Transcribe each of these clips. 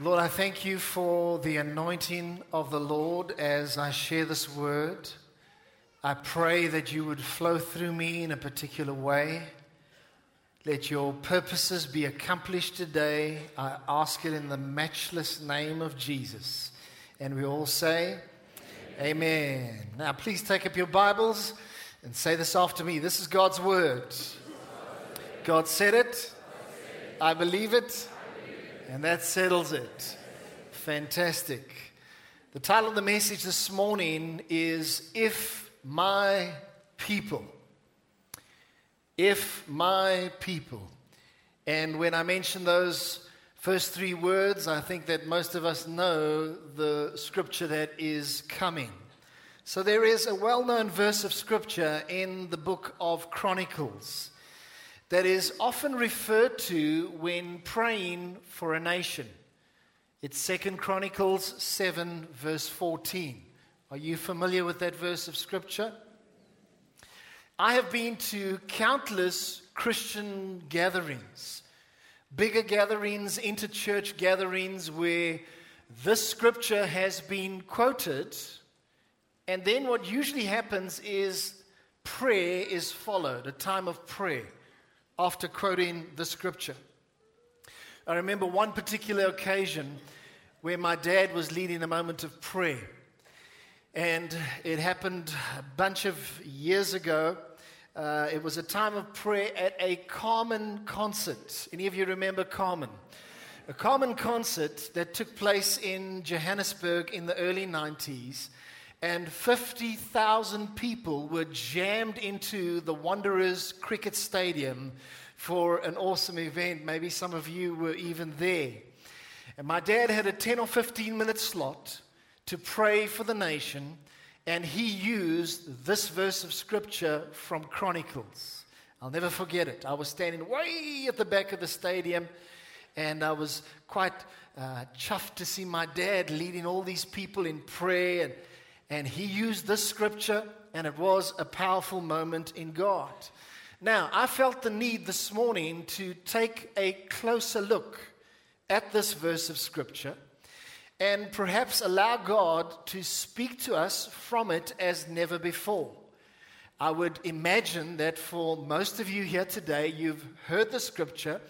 Lord, I thank you for the anointing of the Lord as I share this word. I pray that you would flow through me in a particular way. Let your purposes be accomplished today. I ask it in the matchless name of Jesus. And we all say, Amen. Amen. Now, please take up your Bibles and say this after me. This is God's word. God said it. I believe it. And that settles it. Fantastic. The title of the message this morning is If My People. If My People. And when I mention those first three words, I think that most of us know the scripture that is coming. So there is a well known verse of scripture in the book of Chronicles that is often referred to when praying for a nation. It's Second Chronicles 7, verse 14. Are you familiar with that verse of scripture? I have been to countless Christian gatherings, bigger gatherings, interchurch gatherings where this scripture has been quoted, and then what usually happens is prayer is followed, a time of prayer after quoting the scripture. I remember one particular occasion where my dad was leading a moment of prayer. And it happened a bunch of years ago. Uh, it was a time of prayer at a Carmen concert. Any of you remember Carmen? A Carmen concert that took place in Johannesburg in the early 90s and 50,000 people were jammed into the Wanderers Cricket Stadium for an awesome event. Maybe some of you were even there. And my dad had a 10 or 15 minute slot to pray for the nation, and he used this verse of scripture from Chronicles. I'll never forget it. I was standing way at the back of the stadium, and I was quite uh, chuffed to see my dad leading all these people in prayer. And and he used this scripture, and it was a powerful moment in God. Now, I felt the need this morning to take a closer look at this verse of scripture and perhaps allow God to speak to us from it as never before. I would imagine that for most of you here today, you've heard the scripture,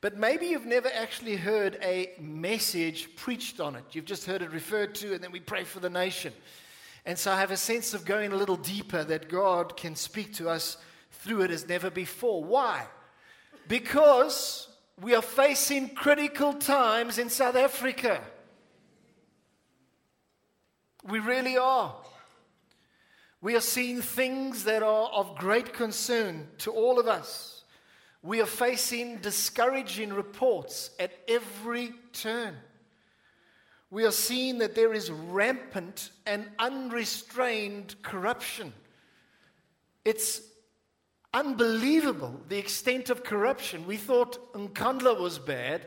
but maybe you've never actually heard a message preached on it. You've just heard it referred to, and then we pray for the nation. And so I have a sense of going a little deeper that God can speak to us through it as never before. Why? Because we are facing critical times in South Africa. We really are. We are seeing things that are of great concern to all of us. We are facing discouraging reports at every turn we are seeing that there is rampant and unrestrained corruption. It's unbelievable the extent of corruption. We thought Nkandla was bad.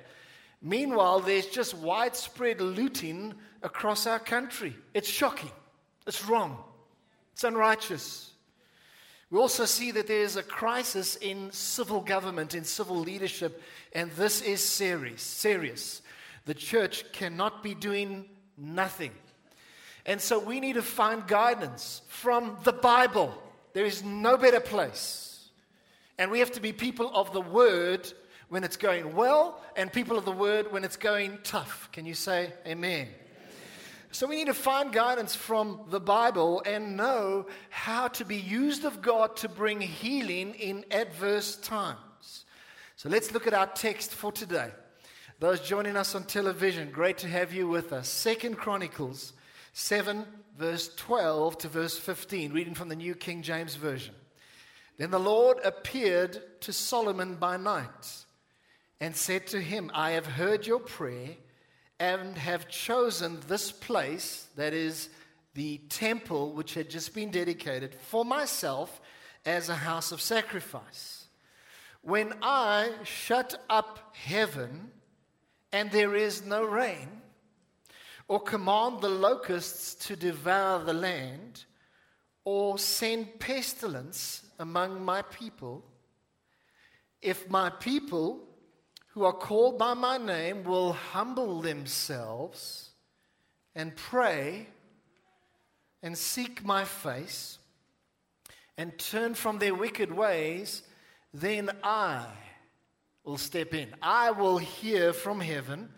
Meanwhile, there's just widespread looting across our country. It's shocking. It's wrong. It's unrighteous. We also see that there's a crisis in civil government, in civil leadership, and this is serious. Serious. The church cannot be doing nothing. And so we need to find guidance from the Bible. There is no better place. And we have to be people of the word when it's going well and people of the word when it's going tough. Can you say amen? So we need to find guidance from the Bible and know how to be used of God to bring healing in adverse times. So let's look at our text for today. Those joining us on television, great to have you with us. Second Chronicles 7, verse 12 to verse 15, reading from the New King James Version. Then the Lord appeared to Solomon by night and said to him, I have heard your prayer and have chosen this place, that is the temple which had just been dedicated, for myself as a house of sacrifice. When I shut up heaven, and there is no rain, or command the locusts to devour the land, or send pestilence among my people, if my people who are called by my name will humble themselves and pray and seek my face and turn from their wicked ways, then I will step in. I will hear from heaven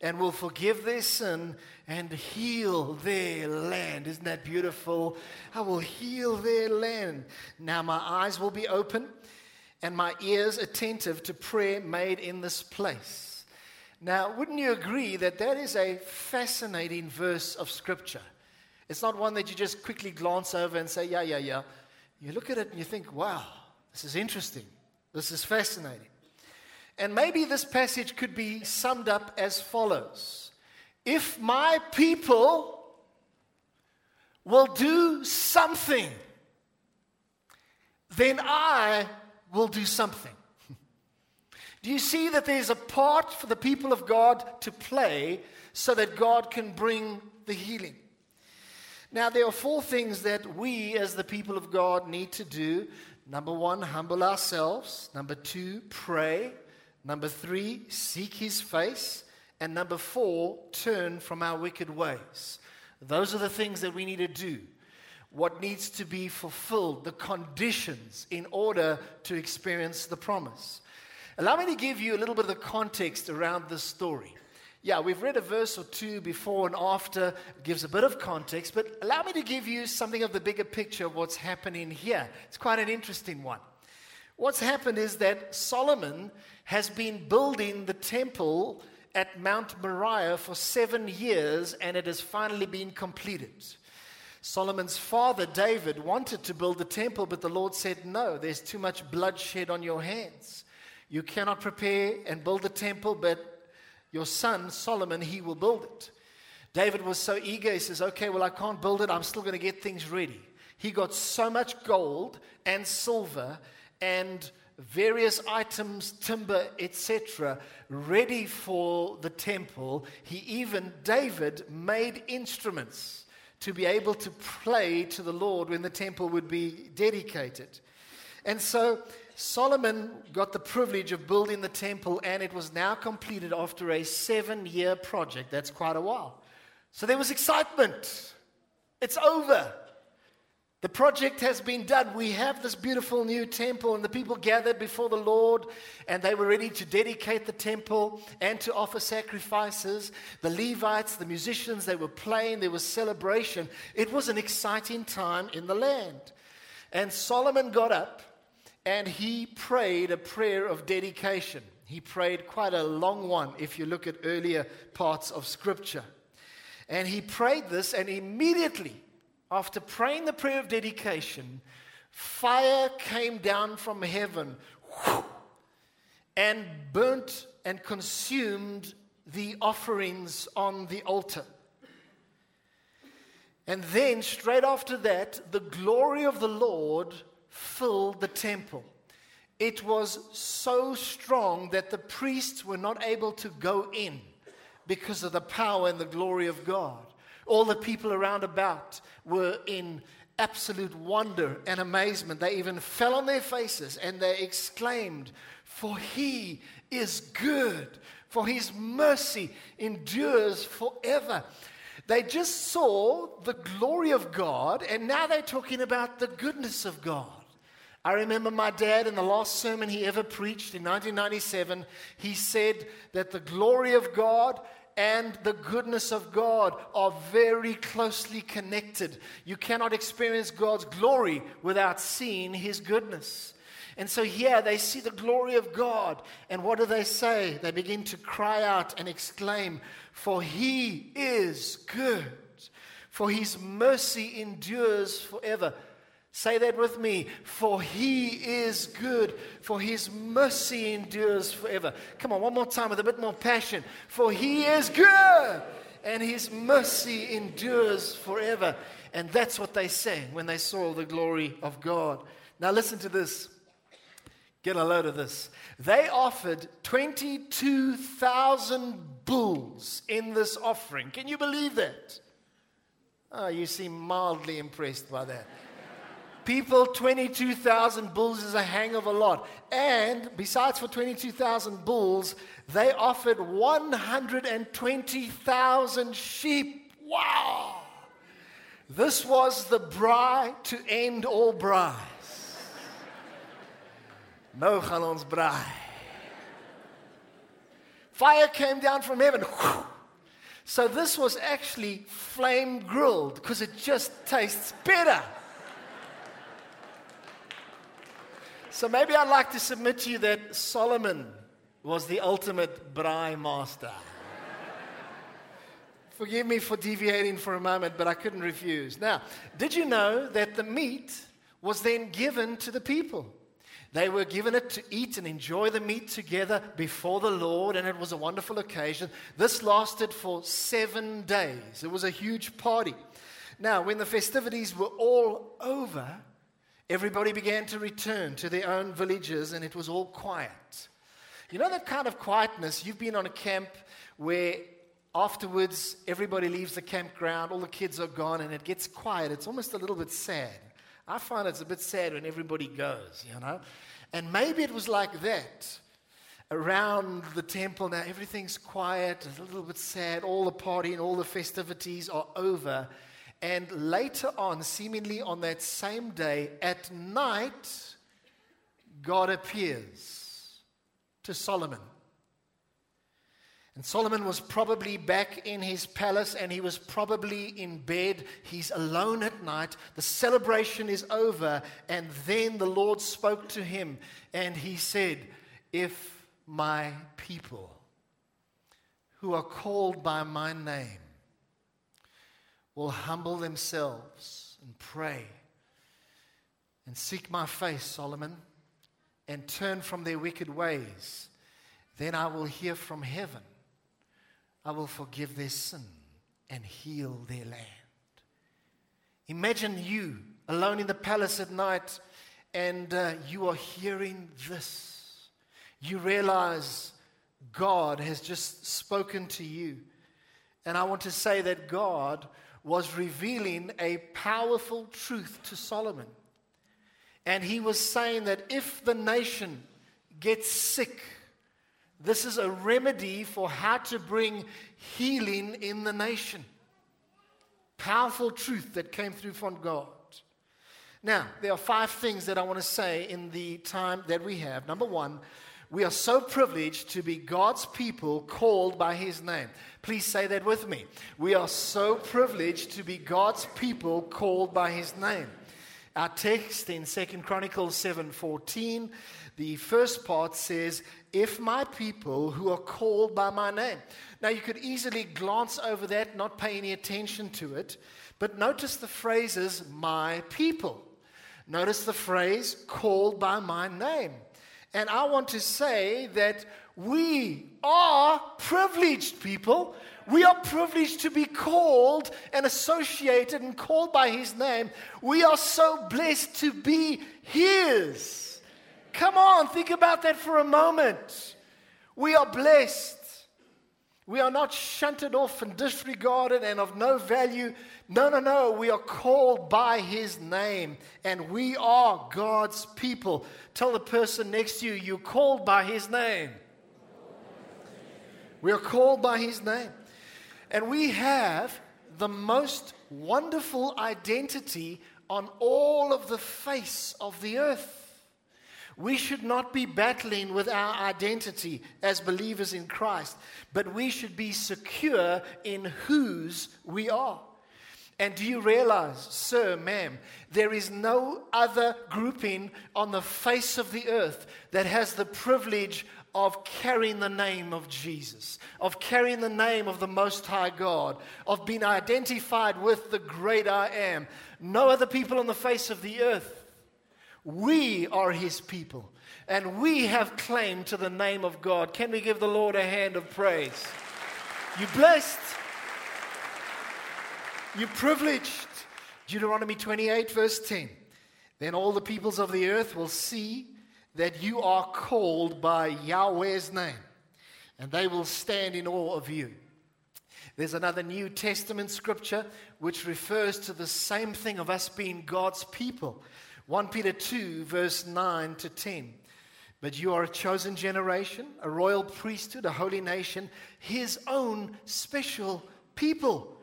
and will forgive their sin and heal their land. Isn't that beautiful? I will heal their land. Now my eyes will be open and my ears attentive to prayer made in this place. Now, wouldn't you agree that that is a fascinating verse of Scripture? It's not one that you just quickly glance over and say, yeah, yeah, yeah. You look at it and you think, wow, this is interesting. This is fascinating. And maybe this passage could be summed up as follows If my people will do something, then I will do something. do you see that there's a part for the people of God to play so that God can bring the healing? Now, there are four things that we as the people of God need to do. Number one, humble ourselves. Number two, pray. Number three, seek his face. And number four, turn from our wicked ways. Those are the things that we need to do. What needs to be fulfilled, the conditions in order to experience the promise. Allow me to give you a little bit of the context around this story. Yeah, we've read a verse or two before and after, it gives a bit of context, but allow me to give you something of the bigger picture of what's happening here. It's quite an interesting one. What's happened is that Solomon has been building the temple at Mount Moriah for seven years and it has finally been completed. Solomon's father, David, wanted to build the temple, but the Lord said, No, there's too much bloodshed on your hands. You cannot prepare and build the temple, but your son, Solomon, he will build it. David was so eager, he says, Okay, well, I can't build it. I'm still going to get things ready. He got so much gold and silver and various items, timber, etc., ready for the temple. He even, David, made instruments to be able to play to the Lord when the temple would be dedicated. And so Solomon got the privilege of building the temple, and it was now completed after a seven year project. That's quite a while. So there was excitement. It's over. The project has been done. We have this beautiful new temple, and the people gathered before the Lord, and they were ready to dedicate the temple and to offer sacrifices. The Levites, the musicians, they were playing, there was celebration. It was an exciting time in the land. And Solomon got up and he prayed a prayer of dedication. He prayed quite a long one if you look at earlier parts of Scripture. And he prayed this, and immediately after praying the prayer of dedication, fire came down from heaven and burnt and consumed the offerings on the altar. And then, straight after that, the glory of the Lord filled the temple. It was so strong that the priests were not able to go in because of the power and the glory of God. All the people around about were in absolute wonder and amazement. They even fell on their faces and they exclaimed, For he is good, for his mercy endures forever. They just saw the glory of God, and now they're talking about the goodness of God. I remember my dad in the last sermon he ever preached in 1997, he said that the glory of God and the goodness of God are very closely connected. You cannot experience God's glory without seeing His goodness. And so here they see the glory of God. And what do they say? They begin to cry out and exclaim, For He is good, for His mercy endures forever. Say that with me. For he is good, for his mercy endures forever. Come on, one more time with a bit more passion. For he is good, and his mercy endures forever. And that's what they sang when they saw the glory of God. Now, listen to this. Get a load of this. They offered 22,000 bulls in this offering. Can you believe that? Oh, you seem mildly impressed by that. People, 22,000 bulls is a hang of a lot. And besides for 22,000 bulls, they offered 120,000 sheep. Wow! This was the braai to end all braais. No gaan ons. Fire came down from heaven. So this was actually flame grilled because it just tastes better. So maybe I'd like to submit to you that Solomon was the ultimate braai master. Forgive me for deviating for a moment, but I couldn't refuse. Now, did you know that the meat was then given to the people? They were given it to eat and enjoy the meat together before the Lord, and it was a wonderful occasion. This lasted for seven days. It was a huge party. Now, when the festivities were all over, everybody began to return to their own villages, and it was all quiet. You know that kind of quietness? You've been on a camp where Afterwards, everybody leaves the campground, all the kids are gone, and it gets quiet. It's almost a little bit sad. I find it's a bit sad when everybody goes, you know? And maybe it was like that around the temple. Now everything's quiet, a little bit sad. All the party and all the festivities are over. And later on, seemingly on that same day, at night, God appears to Solomon. And Solomon was probably back in his palace and he was probably in bed. He's alone at night. The celebration is over. And then the Lord spoke to him and he said, If my people who are called by my name will humble themselves and pray and seek my face, Solomon, and turn from their wicked ways, then I will hear from heaven I will forgive their sin and heal their land. Imagine you alone in the palace at night and uh, you are hearing this. You realize God has just spoken to you. And I want to say that God was revealing a powerful truth to Solomon. And he was saying that if the nation gets sick, this is a remedy for how to bring healing in the nation. Powerful truth that came through from God. Now, there are five things that I want to say in the time that we have. Number one, we are so privileged to be God's people called by his name. Please say that with me. We are so privileged to be God's people called by his name. Our text in Second Chronicles 7:14, the first part says, if my people who are called by my name. Now, you could easily glance over that, not pay any attention to it, but notice the phrases, my people. Notice the phrase, called by my name. And I want to say that we are privileged people. We are privileged to be called and associated and called by His name. We are so blessed to be His. Come on, think about that for a moment. We are blessed. We are not shunted off and disregarded and of no value. No, no, no. We are called by His name and we are God's people. Tell the person next to you, you're called by His name. We are called by His name. And we have the most wonderful identity on all of the face of the earth. We should not be battling with our identity as believers in Christ, but we should be secure in whose we are. And do you realize, sir, ma'am, there is no other grouping on the face of the earth that has the privilege of carrying the name of Jesus, of carrying the name of the Most High God, of being identified with the great I am. No other people on the face of the earth we are his people, and we have claim to the name of God. Can we give the Lord a hand of praise? You blessed. You privileged. Deuteronomy 28, verse 10. Then all the peoples of the earth will see that you are called by Yahweh's name, and they will stand in awe of you. There's another New Testament scripture which refers to the same thing of us being God's people 1 Peter 2, verse 9 to 10. But you are a chosen generation, a royal priesthood, a holy nation, his own special people,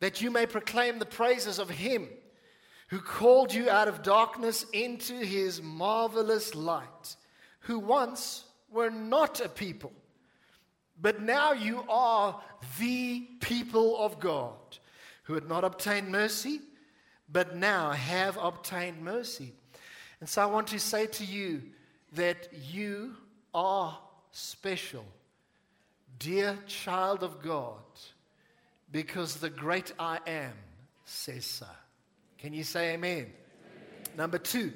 that you may proclaim the praises of him who called you out of darkness into his marvelous light, who once were not a people, but now you are the people of God, who had not obtained mercy, but now have obtained mercy. And so I want to say to you that you are special, dear child of God, because the great I am says so. Can you say amen? amen? Number two,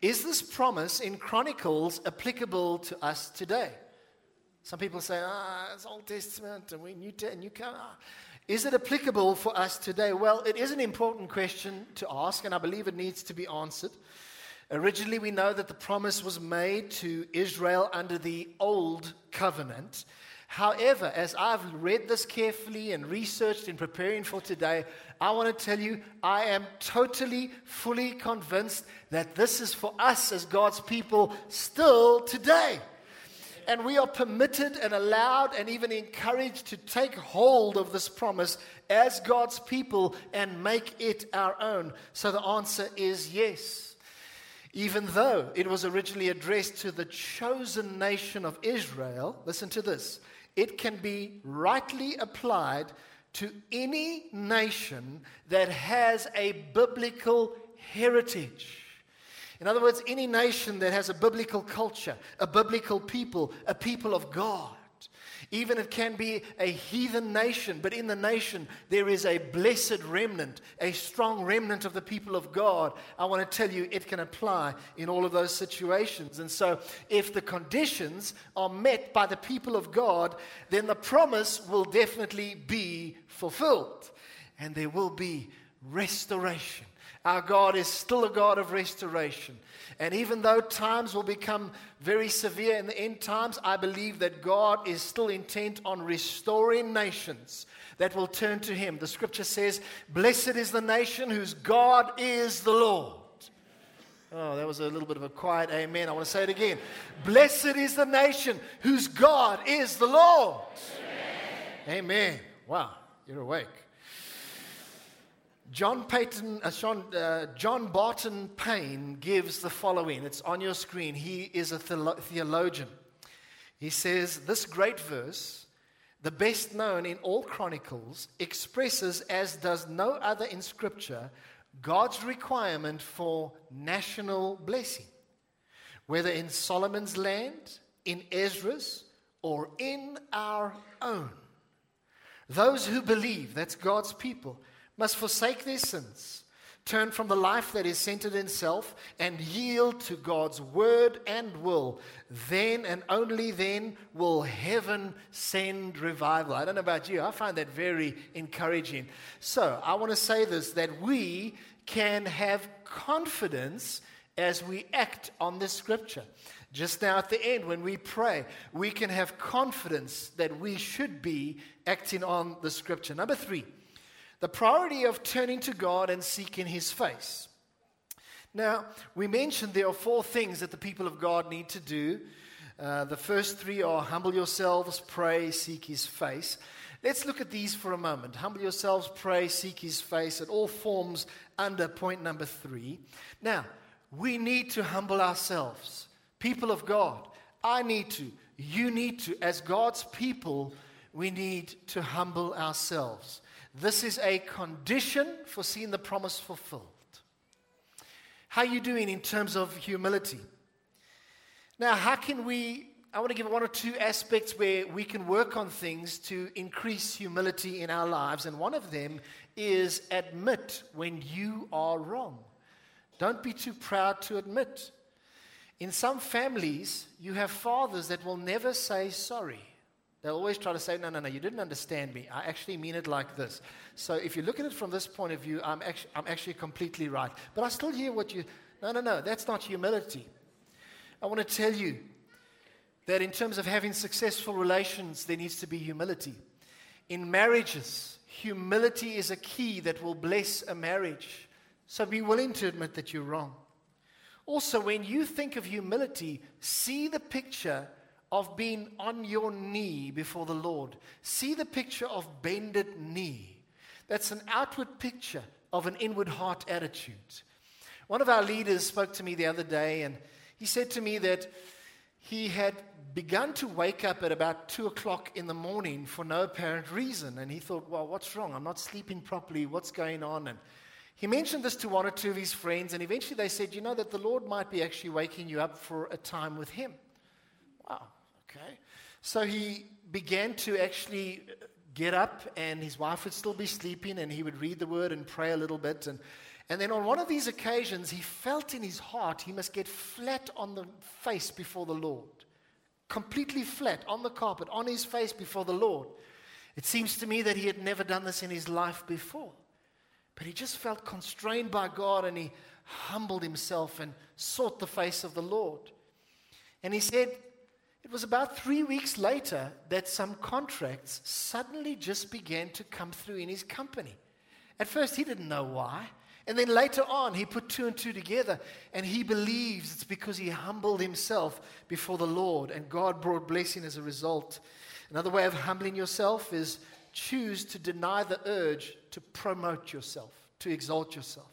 is this promise in Chronicles applicable to us today? Some people say, ah, it's Old Testament and we New, Covenant. Ah. Is it applicable for us today? Well, it is an important question to ask, and I believe it needs to be answered. Originally, we know that the promise was made to Israel under the Old Covenant. However, as I've read this carefully and researched in preparing for today, I want to tell you I am totally, fully convinced that this is for us as God's people still today. And we are permitted and allowed and even encouraged to take hold of this promise as God's people and make it our own. So the answer is yes. Even though it was originally addressed to the chosen nation of Israel, listen to this, it can be rightly applied to any nation that has a biblical heritage. In other words, any nation that has a biblical culture, a biblical people, a people of God. Even it can be a heathen nation, but in the nation there is a blessed remnant, a strong remnant of the people of God. I want to tell you it can apply in all of those situations. And so, if the conditions are met by the people of God, then the promise will definitely be fulfilled, and there will be restoration. Our God is still a God of restoration. And even though times will become very severe in the end times, I believe that God is still intent on restoring nations that will turn to Him. The scripture says, Blessed is the nation whose God is the Lord. Oh, that was a little bit of a quiet amen. I want to say it again. Blessed is the nation whose God is the Lord. Amen. amen. Wow, you're awake. John, Payton, uh, John, uh, John Barton Payne gives the following. It's on your screen. He is a theologian. He says, This great verse, the best known in all chronicles, expresses, as does no other in Scripture, God's requirement for national blessing, whether in Solomon's land, in Ezra's, or in our own. Those who believe, that's God's people, must forsake their sins, turn from the life that is centered in self, and yield to God's word and will. Then and only then will heaven send revival. I don't know about you, I find that very encouraging. So I want to say this that we can have confidence as we act on this scripture. Just now at the end, when we pray, we can have confidence that we should be acting on the scripture. Number three, the priority of turning to God and seeking His face. Now, we mentioned there are four things that the people of God need to do. Uh, the first three are humble yourselves, pray, seek His face. Let's look at these for a moment. Humble yourselves, pray, seek His face. It all forms under point number three. Now, we need to humble ourselves. People of God, I need to, you need to. As God's people, we need to humble ourselves. This is a condition for seeing the promise fulfilled. How are you doing in terms of humility? Now, how can we? I want to give one or two aspects where we can work on things to increase humility in our lives, and one of them is admit when you are wrong. Don't be too proud to admit. In some families, you have fathers that will never say sorry. They'll always try to say, no, no, no, you didn't understand me. I actually mean it like this. So if you look at it from this point of view, I'm actually, I'm actually completely right. But I still hear what you, no, no, no, that's not humility. I want to tell you that in terms of having successful relations, there needs to be humility. In marriages, humility is a key that will bless a marriage. So be willing to admit that you're wrong. Also, when you think of humility, see the picture of being on your knee before the Lord. See the picture of bended knee. That's an outward picture of an inward heart attitude. One of our leaders spoke to me the other day, and he said to me that he had begun to wake up at about two o'clock in the morning for no apparent reason. And he thought, well, what's wrong? I'm not sleeping properly. What's going on? And he mentioned this to one or two of his friends, and eventually they said, You know, that the Lord might be actually waking you up for a time with Him. Wow, okay. So he began to actually get up, and his wife would still be sleeping, and he would read the word and pray a little bit. And, and then on one of these occasions, he felt in his heart he must get flat on the face before the Lord. Completely flat on the carpet, on his face before the Lord. It seems to me that he had never done this in his life before. But he just felt constrained by God and he humbled himself and sought the face of the Lord. And he said, it was about three weeks later that some contracts suddenly just began to come through in his company. At first, he didn't know why. And then later on, he put two and two together and he believes it's because he humbled himself before the Lord and God brought blessing as a result. Another way of humbling yourself is choose to deny the urge to promote yourself, to exalt yourself.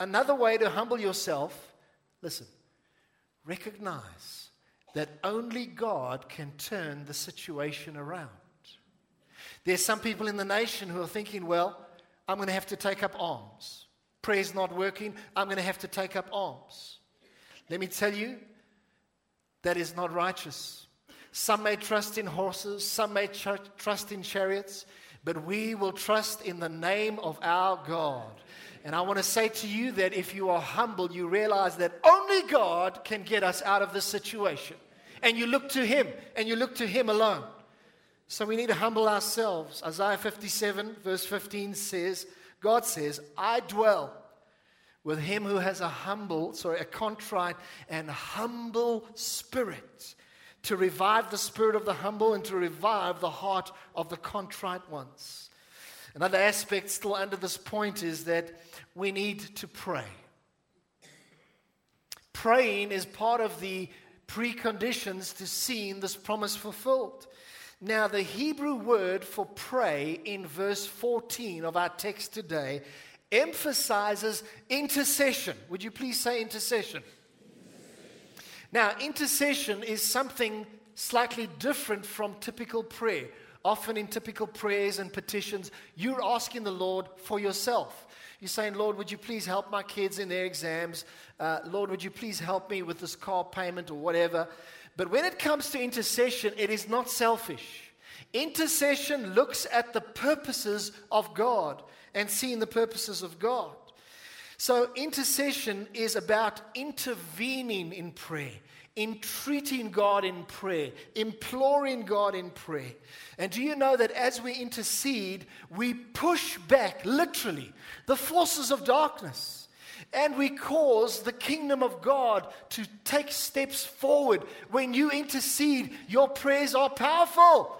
Another way to humble yourself, listen, recognize that only God can turn the situation around. There's some people in the nation who are thinking, well, I'm going to have to take up arms. Prayer's not working. I'm going to have to take up arms. Let me tell you, that is not righteous. Some may trust in horses, some may trust in chariots, but we will trust in the name of our God. And I want to say to you that if you are humble, you realize that only God can get us out of this situation. And you look to Him, and you look to Him alone. So we need to humble ourselves. Isaiah 57, verse 15 says, God says, I dwell with him who has a humble, sorry, a contrite and humble spirit to revive the spirit of the humble and to revive the heart of the contrite ones. Another aspect still under this point is that we need to pray. Praying is part of the preconditions to seeing this promise fulfilled. Now, the Hebrew word for pray in verse 14 of our text today emphasizes intercession. Would you please say intercession? Now, intercession is something slightly different from typical prayer. Often in typical prayers and petitions, you're asking the Lord for yourself. You're saying, Lord, would you please help my kids in their exams? Uh, Lord, would you please help me with this car payment or whatever? But when it comes to intercession, it is not selfish. Intercession looks at the purposes of God and seeing the purposes of God. So, intercession is about intervening in prayer, entreating God in prayer, imploring God in prayer. And do you know that as we intercede, we push back, literally, the forces of darkness? And we cause the kingdom of God to take steps forward. When you intercede, your prayers are powerful.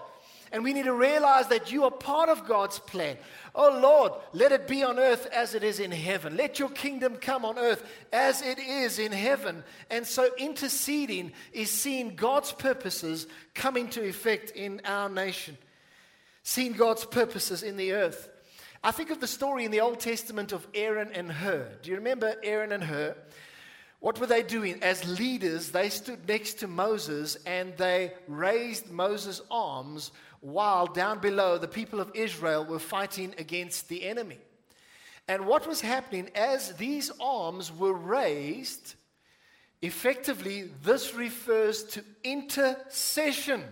And we need to realize that you are part of God's plan. Oh Lord, let it be on earth as it is in heaven. Let your kingdom come on earth as it is in heaven. And so interceding is seeing God's purposes coming to effect in our nation, seeing God's purposes in the earth. I think of the story in the Old Testament of Aaron and Hur. Do you remember Aaron and Hur? What were they doing? As leaders, they stood next to Moses and they raised Moses' arms while down below the people of Israel were fighting against the enemy. And what was happening as these arms were raised, effectively, this refers to intercession.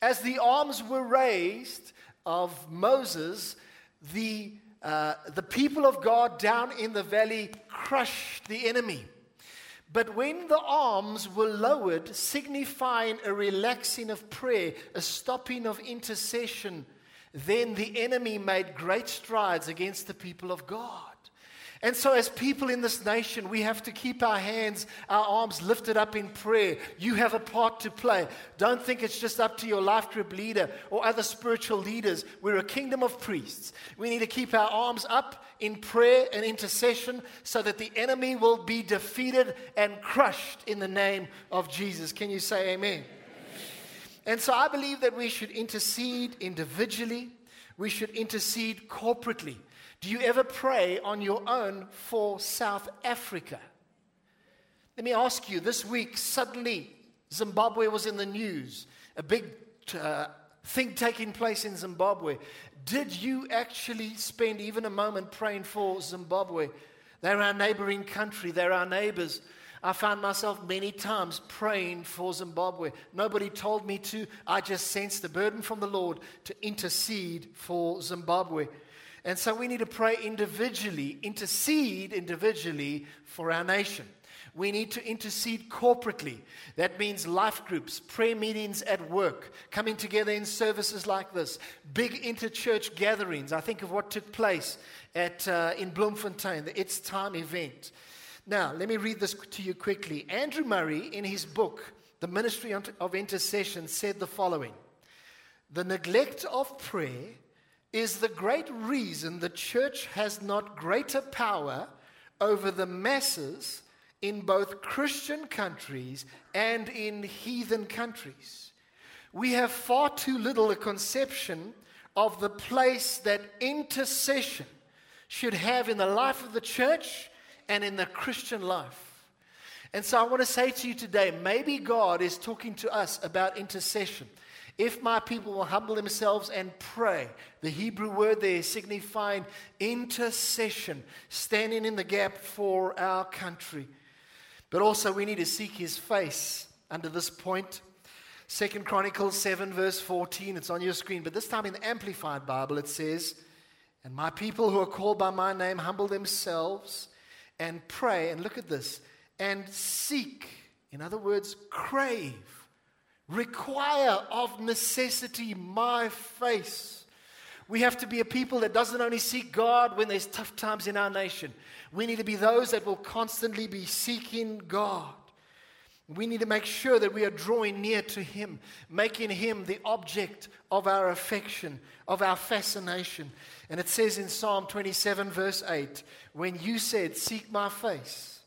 As the arms were raised of Moses, the, uh, the people of God down in the valley crushed the enemy. But when the arms were lowered, signifying a relaxing of prayer, a stopping of intercession, then the enemy made great strides against the people of God. And so, as people in this nation, we have to keep our hands, our arms lifted up in prayer. You have a part to play. Don't think it's just up to your life group leader or other spiritual leaders. We're a kingdom of priests. We need to keep our arms up in prayer and intercession so that the enemy will be defeated and crushed in the name of Jesus. Can you say amen? amen. And so, I believe that we should intercede individually, we should intercede corporately. Do you ever pray on your own for South Africa? Let me ask you this week, suddenly Zimbabwe was in the news, a big uh, thing taking place in Zimbabwe. Did you actually spend even a moment praying for Zimbabwe? They're our neighboring country, they're our neighbors. I found myself many times praying for Zimbabwe. Nobody told me to. I just sensed the burden from the Lord to intercede for Zimbabwe. And so we need to pray individually, intercede individually for our nation. We need to intercede corporately. That means life groups, prayer meetings at work, coming together in services like this, big interchurch gatherings. I think of what took place at, uh, in Bloemfontein, the It's Time event. Now, let me read this to you quickly. Andrew Murray, in his book, The Ministry of Intercession, said the following The neglect of prayer is the great reason the church has not greater power over the masses in both Christian countries and in heathen countries. We have far too little a conception of the place that intercession should have in the life of the church and in the Christian life. And so I want to say to you today maybe God is talking to us about intercession. If my people will humble themselves and pray, the Hebrew word there signifying intercession, standing in the gap for our country. But also, we need to seek his face under this point. Second Chronicles 7, verse 14, it's on your screen, but this time in the Amplified Bible, it says, And my people who are called by my name humble themselves and pray, and look at this, and seek, in other words, crave require of necessity my face. We have to be a people that doesn't only seek God when there's tough times in our nation. We need to be those that will constantly be seeking God. We need to make sure that we are drawing near to Him, making Him the object of our affection, of our fascination. And it says in Psalm 27, verse 8, when you said, Seek my face,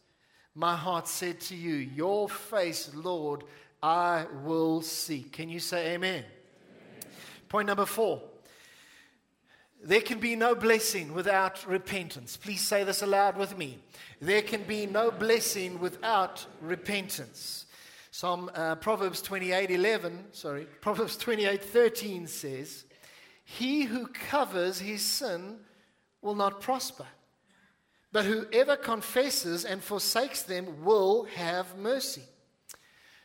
my heart said to you, Your face, Lord, I will seek. Can you say amen? amen? Point number four. There can be no blessing without repentance. Please say this aloud with me. There can be no blessing without repentance. Psalm uh, Proverbs 28:11, sorry, Proverbs 28:13 says, "He who covers his sin will not prosper, but whoever confesses and forsakes them will have mercy."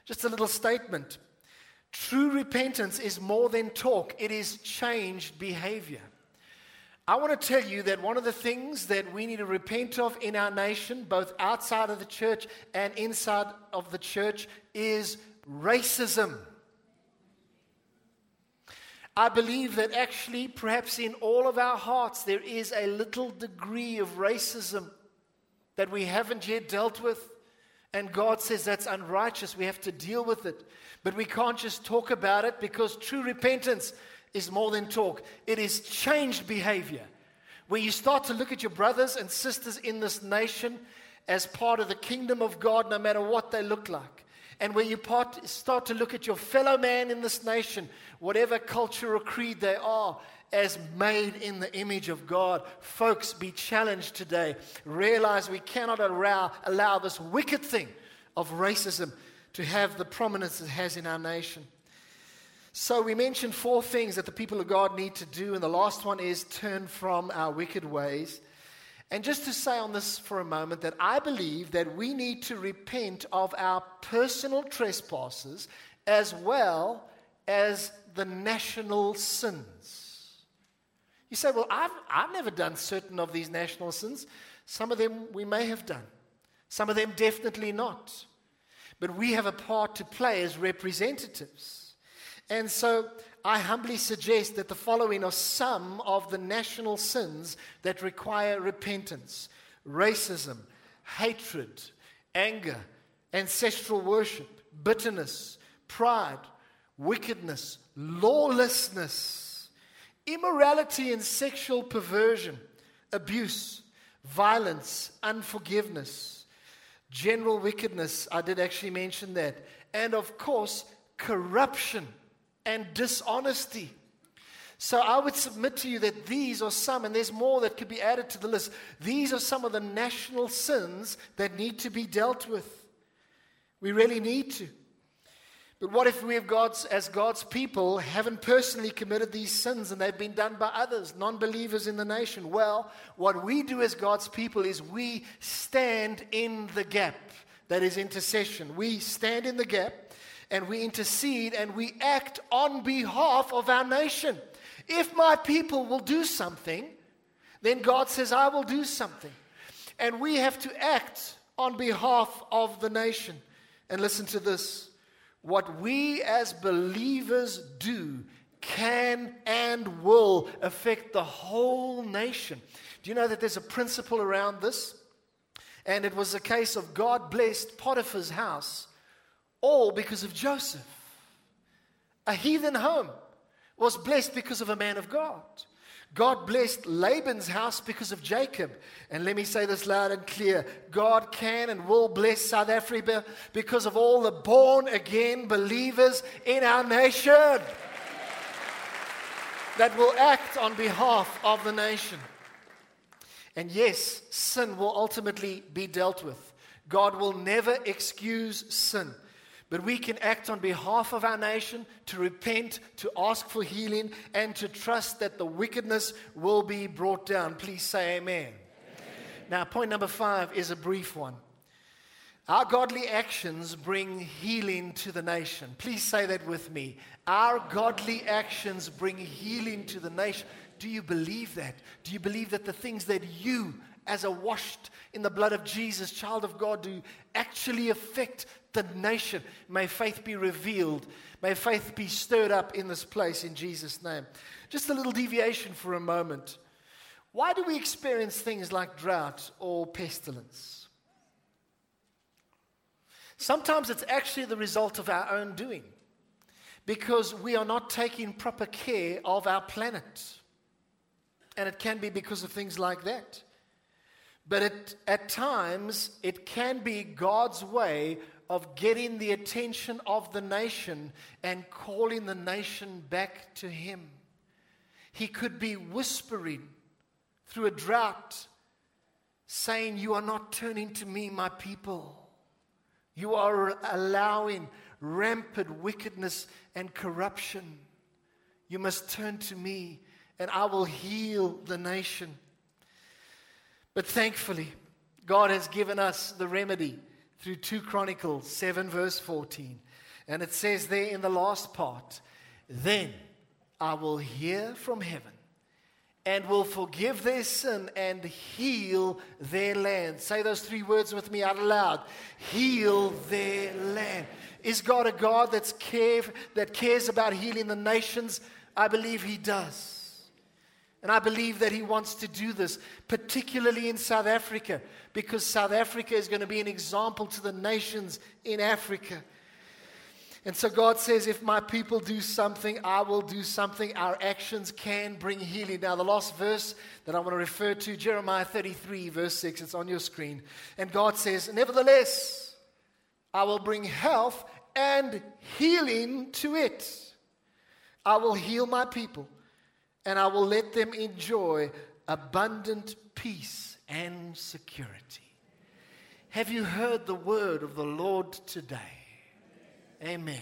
Just a little statement. True repentance is more than talk, it is changed behavior. I want to tell you that one of the things that we need to repent of in our nation, both outside of the church and inside of the church, is racism. I believe that actually, perhaps in all of our hearts, there is a little degree of racism that we haven't yet dealt with. And God says that's unrighteous. We have to deal with it. But we can't just talk about it because true repentance is more than talk, it is changed behavior. Where you start to look at your brothers and sisters in this nation as part of the kingdom of God, no matter what they look like. And where you part, start to look at your fellow man in this nation, whatever culture or creed they are, as made in the image of God. Folks, be challenged today. Realize we cannot allow, allow this wicked thing of racism to have the prominence it has in our nation. So, we mentioned four things that the people of God need to do, and the last one is turn from our wicked ways. And just to say on this for a moment that I believe that we need to repent of our personal trespasses as well as the national sins. You say, Well, I've, I've never done certain of these national sins. Some of them we may have done, some of them definitely not. But we have a part to play as representatives. And so I humbly suggest that the following are some of the national sins that require repentance racism, hatred, anger, ancestral worship, bitterness, pride, wickedness, lawlessness, immorality and sexual perversion, abuse, violence, unforgiveness, general wickedness. I did actually mention that. And of course, corruption and dishonesty. So I would submit to you that these are some, and there's more that could be added to the list. These are some of the national sins that need to be dealt with. We really need to. But what if we, have God's, as God's people, haven't personally committed these sins and they've been done by others, non believers in the nation? Well, what we do as God's people is we stand in the gap. That is intercession. We stand in the gap and we intercede and we act on behalf of our nation. If my people will do something, then God says, I will do something. And we have to act on behalf of the nation. And listen to this what we as believers do can and will affect the whole nation. Do you know that there's a principle around this? And it was a case of God blessed Potiphar's house, all because of Joseph. A heathen home was blessed because of a man of God. God blessed Laban's house because of Jacob. And let me say this loud and clear God can and will bless South Africa because of all the born again believers in our nation that will act on behalf of the nation. And yes, sin will ultimately be dealt with. God will never excuse sin. But we can act on behalf of our nation to repent, to ask for healing, and to trust that the wickedness will be brought down. Please say amen. amen. Now, point number five is a brief one. Our godly actions bring healing to the nation. Please say that with me. Our godly actions bring healing to the nation. Do you believe that? Do you believe that the things that you, as a washed in the blood of Jesus, child of God, do actually affect the nation. May faith be revealed. May faith be stirred up in this place in Jesus' name. Just a little deviation for a moment. Why do we experience things like drought or pestilence? Sometimes it's actually the result of our own doing because we are not taking proper care of our planet. And it can be because of things like that. But it, at times, it can be God's way of getting the attention of the nation and calling the nation back to Him. He could be whispering through a drought, saying, You are not turning to me, my people. You are allowing rampant wickedness and corruption. You must turn to me, and I will heal the nation. But thankfully, God has given us the remedy through 2 Chronicles 7, verse 14. And it says there in the last part, Then I will hear from heaven and will forgive their sin and heal their land. Say those three words with me out loud heal their land. Is God a God that's care, that cares about healing the nations? I believe He does. And I believe that he wants to do this, particularly in South Africa, because South Africa is going to be an example to the nations in Africa. And so God says, if my people do something, I will do something. Our actions can bring healing. Now, the last verse that I want to refer to, Jeremiah 33, verse 6, it's on your screen. And God says, Nevertheless, I will bring health and healing to it. I will heal my people and I will let them enjoy abundant peace and security. Have you heard the word of the Lord today? Amen.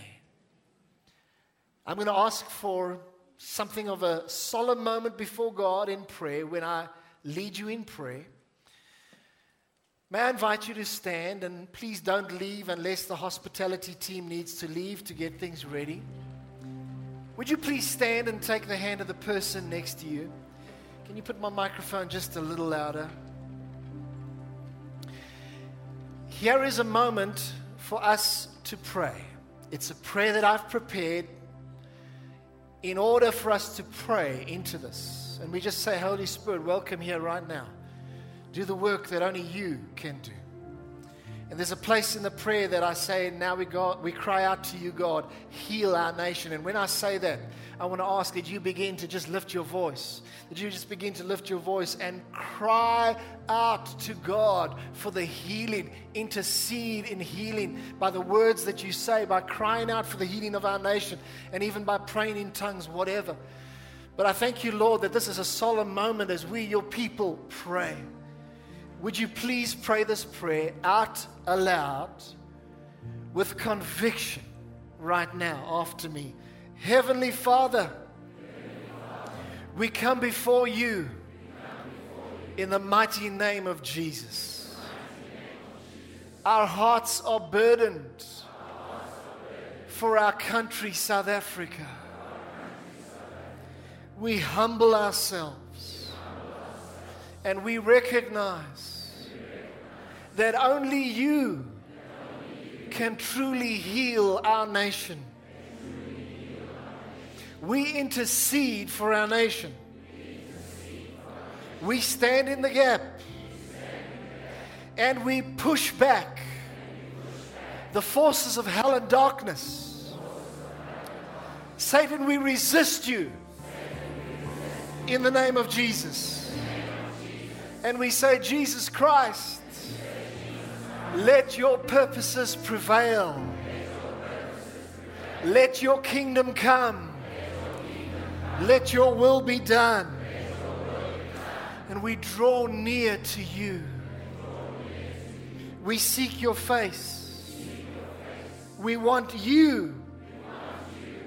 I'm going to ask for something of a solemn moment before God in prayer when I lead you in prayer. May I invite you to stand and please don't leave unless the hospitality team needs to leave to get things ready. Would you please stand and take the hand of the person next to you? Can you put my microphone just a little louder? Here is a moment for us to pray. It's a prayer that I've prepared in order for us to pray into this. And we just say, Holy Spirit, welcome here right now. Do the work that only you can do. And there's a place in the prayer that I say, now we, go, we cry out to you, God, heal our nation. And when I say that, I want to ask that you begin to just lift your voice, that you just begin to lift your voice and cry out to God for the healing, intercede in healing by the words that you say, by crying out for the healing of our nation, and even by praying in tongues, whatever. But I thank you, Lord, that this is a solemn moment as we, your people, pray. Would you please pray this prayer out aloud with conviction right now after me? Heavenly Father, we come before you in the mighty name of Jesus. Our hearts are burdened for our country, South Africa. We humble ourselves and we recognize that only you can truly heal our nation. We intercede for our nation. We stand in the gap and we push back the forces of hell and darkness. Satan, we resist you in the name of Jesus. And we say, Jesus Christ, let your purposes prevail. Let your kingdom come. Let your will be done. And we draw near to you. We seek your face. We want you.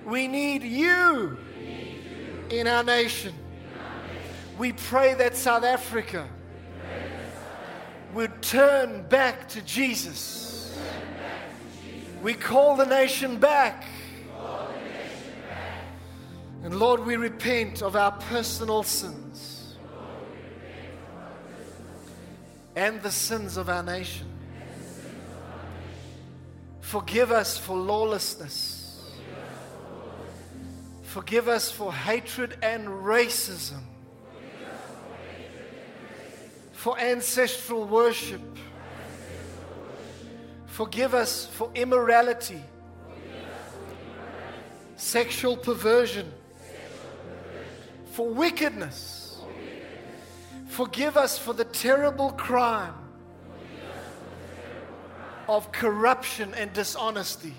We need you in our nation. We pray that South Africa would turn back to Jesus. We call the nation back. And Lord, we repent of our personal sins and the sins of our nation. Forgive us for lawlessness. Forgive us for hatred and racism. For ancestral worship. Forgive us for immorality, sexual perversion for wickedness. Forgive us for the terrible crime of corruption and dishonesty.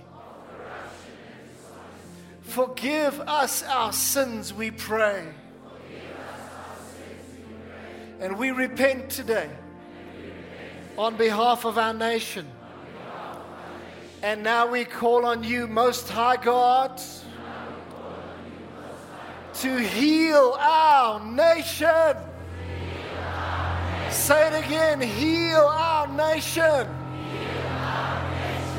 Forgive us our sins, we pray. And we repent today on behalf of our nation. And now we call on you, Most High God to heal our nation. Say it again heal our nation.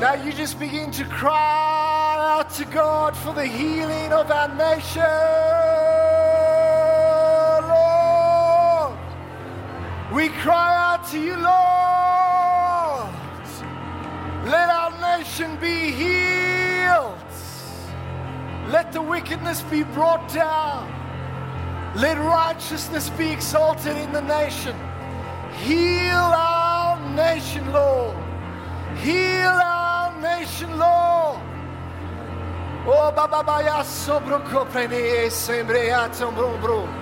Now you just begin to cry out to God for the healing of our nation. We cry out to you, Lord. Let our nation be healed. Let the wickedness be brought down. Let righteousness be exalted in the nation. Heal our nation, Lord. Heal our nation, Lord. Oh, Baba Baya Sobro Coprene, Sembre Atombro,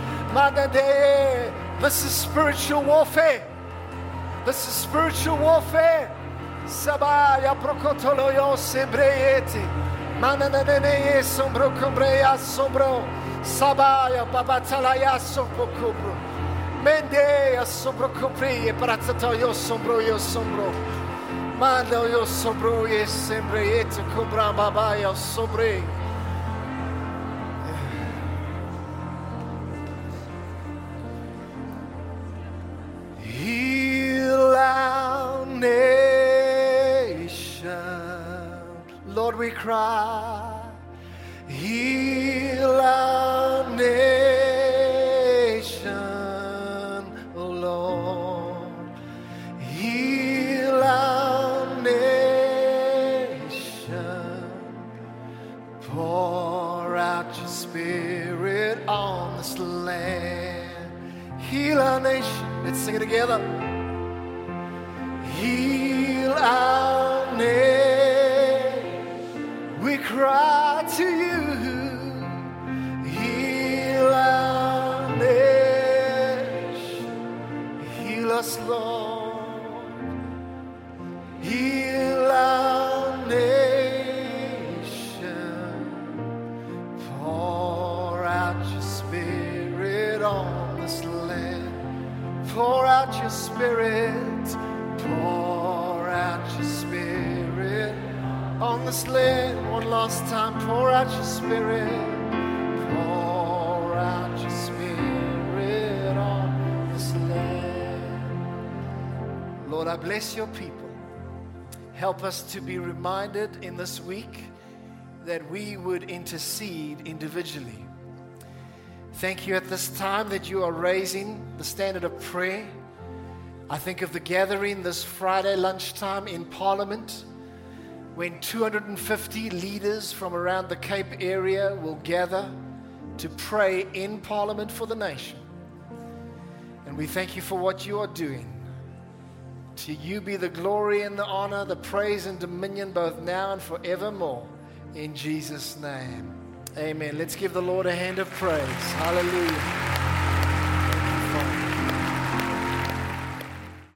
Manade. This is spiritual warfare. This is spiritual warfare. Sabaya prokotolo yo sebreete. Mananene sombro combrea sombro. Sabaya babatalaya sombro cobro. Mendea sombro copri e prazzato io sombro io sombro. Manda io sombro e sempre et cobra babaya sobre. Cry. Heal our nation, O Lord. Heal our nation. Pour out your spirit on this land. Heal our nation. Let's sing it together. Heal our cry to you. Heal our nation. Heal us, Lord. Out your spirit. Pour out your spirit on this land. Lord, I bless your people. Help us to be reminded in this week that we would intercede individually. Thank you at this time that you are raising the standard of prayer. I think of the gathering this Friday lunchtime in Parliament when 250 leaders from around the Cape area will gather to pray in Parliament for the nation. And we thank you for what you are doing. To you be the glory and the honor, the praise and dominion both now and forevermore. In Jesus' name. Amen. Let's give the Lord a hand of praise. Hallelujah.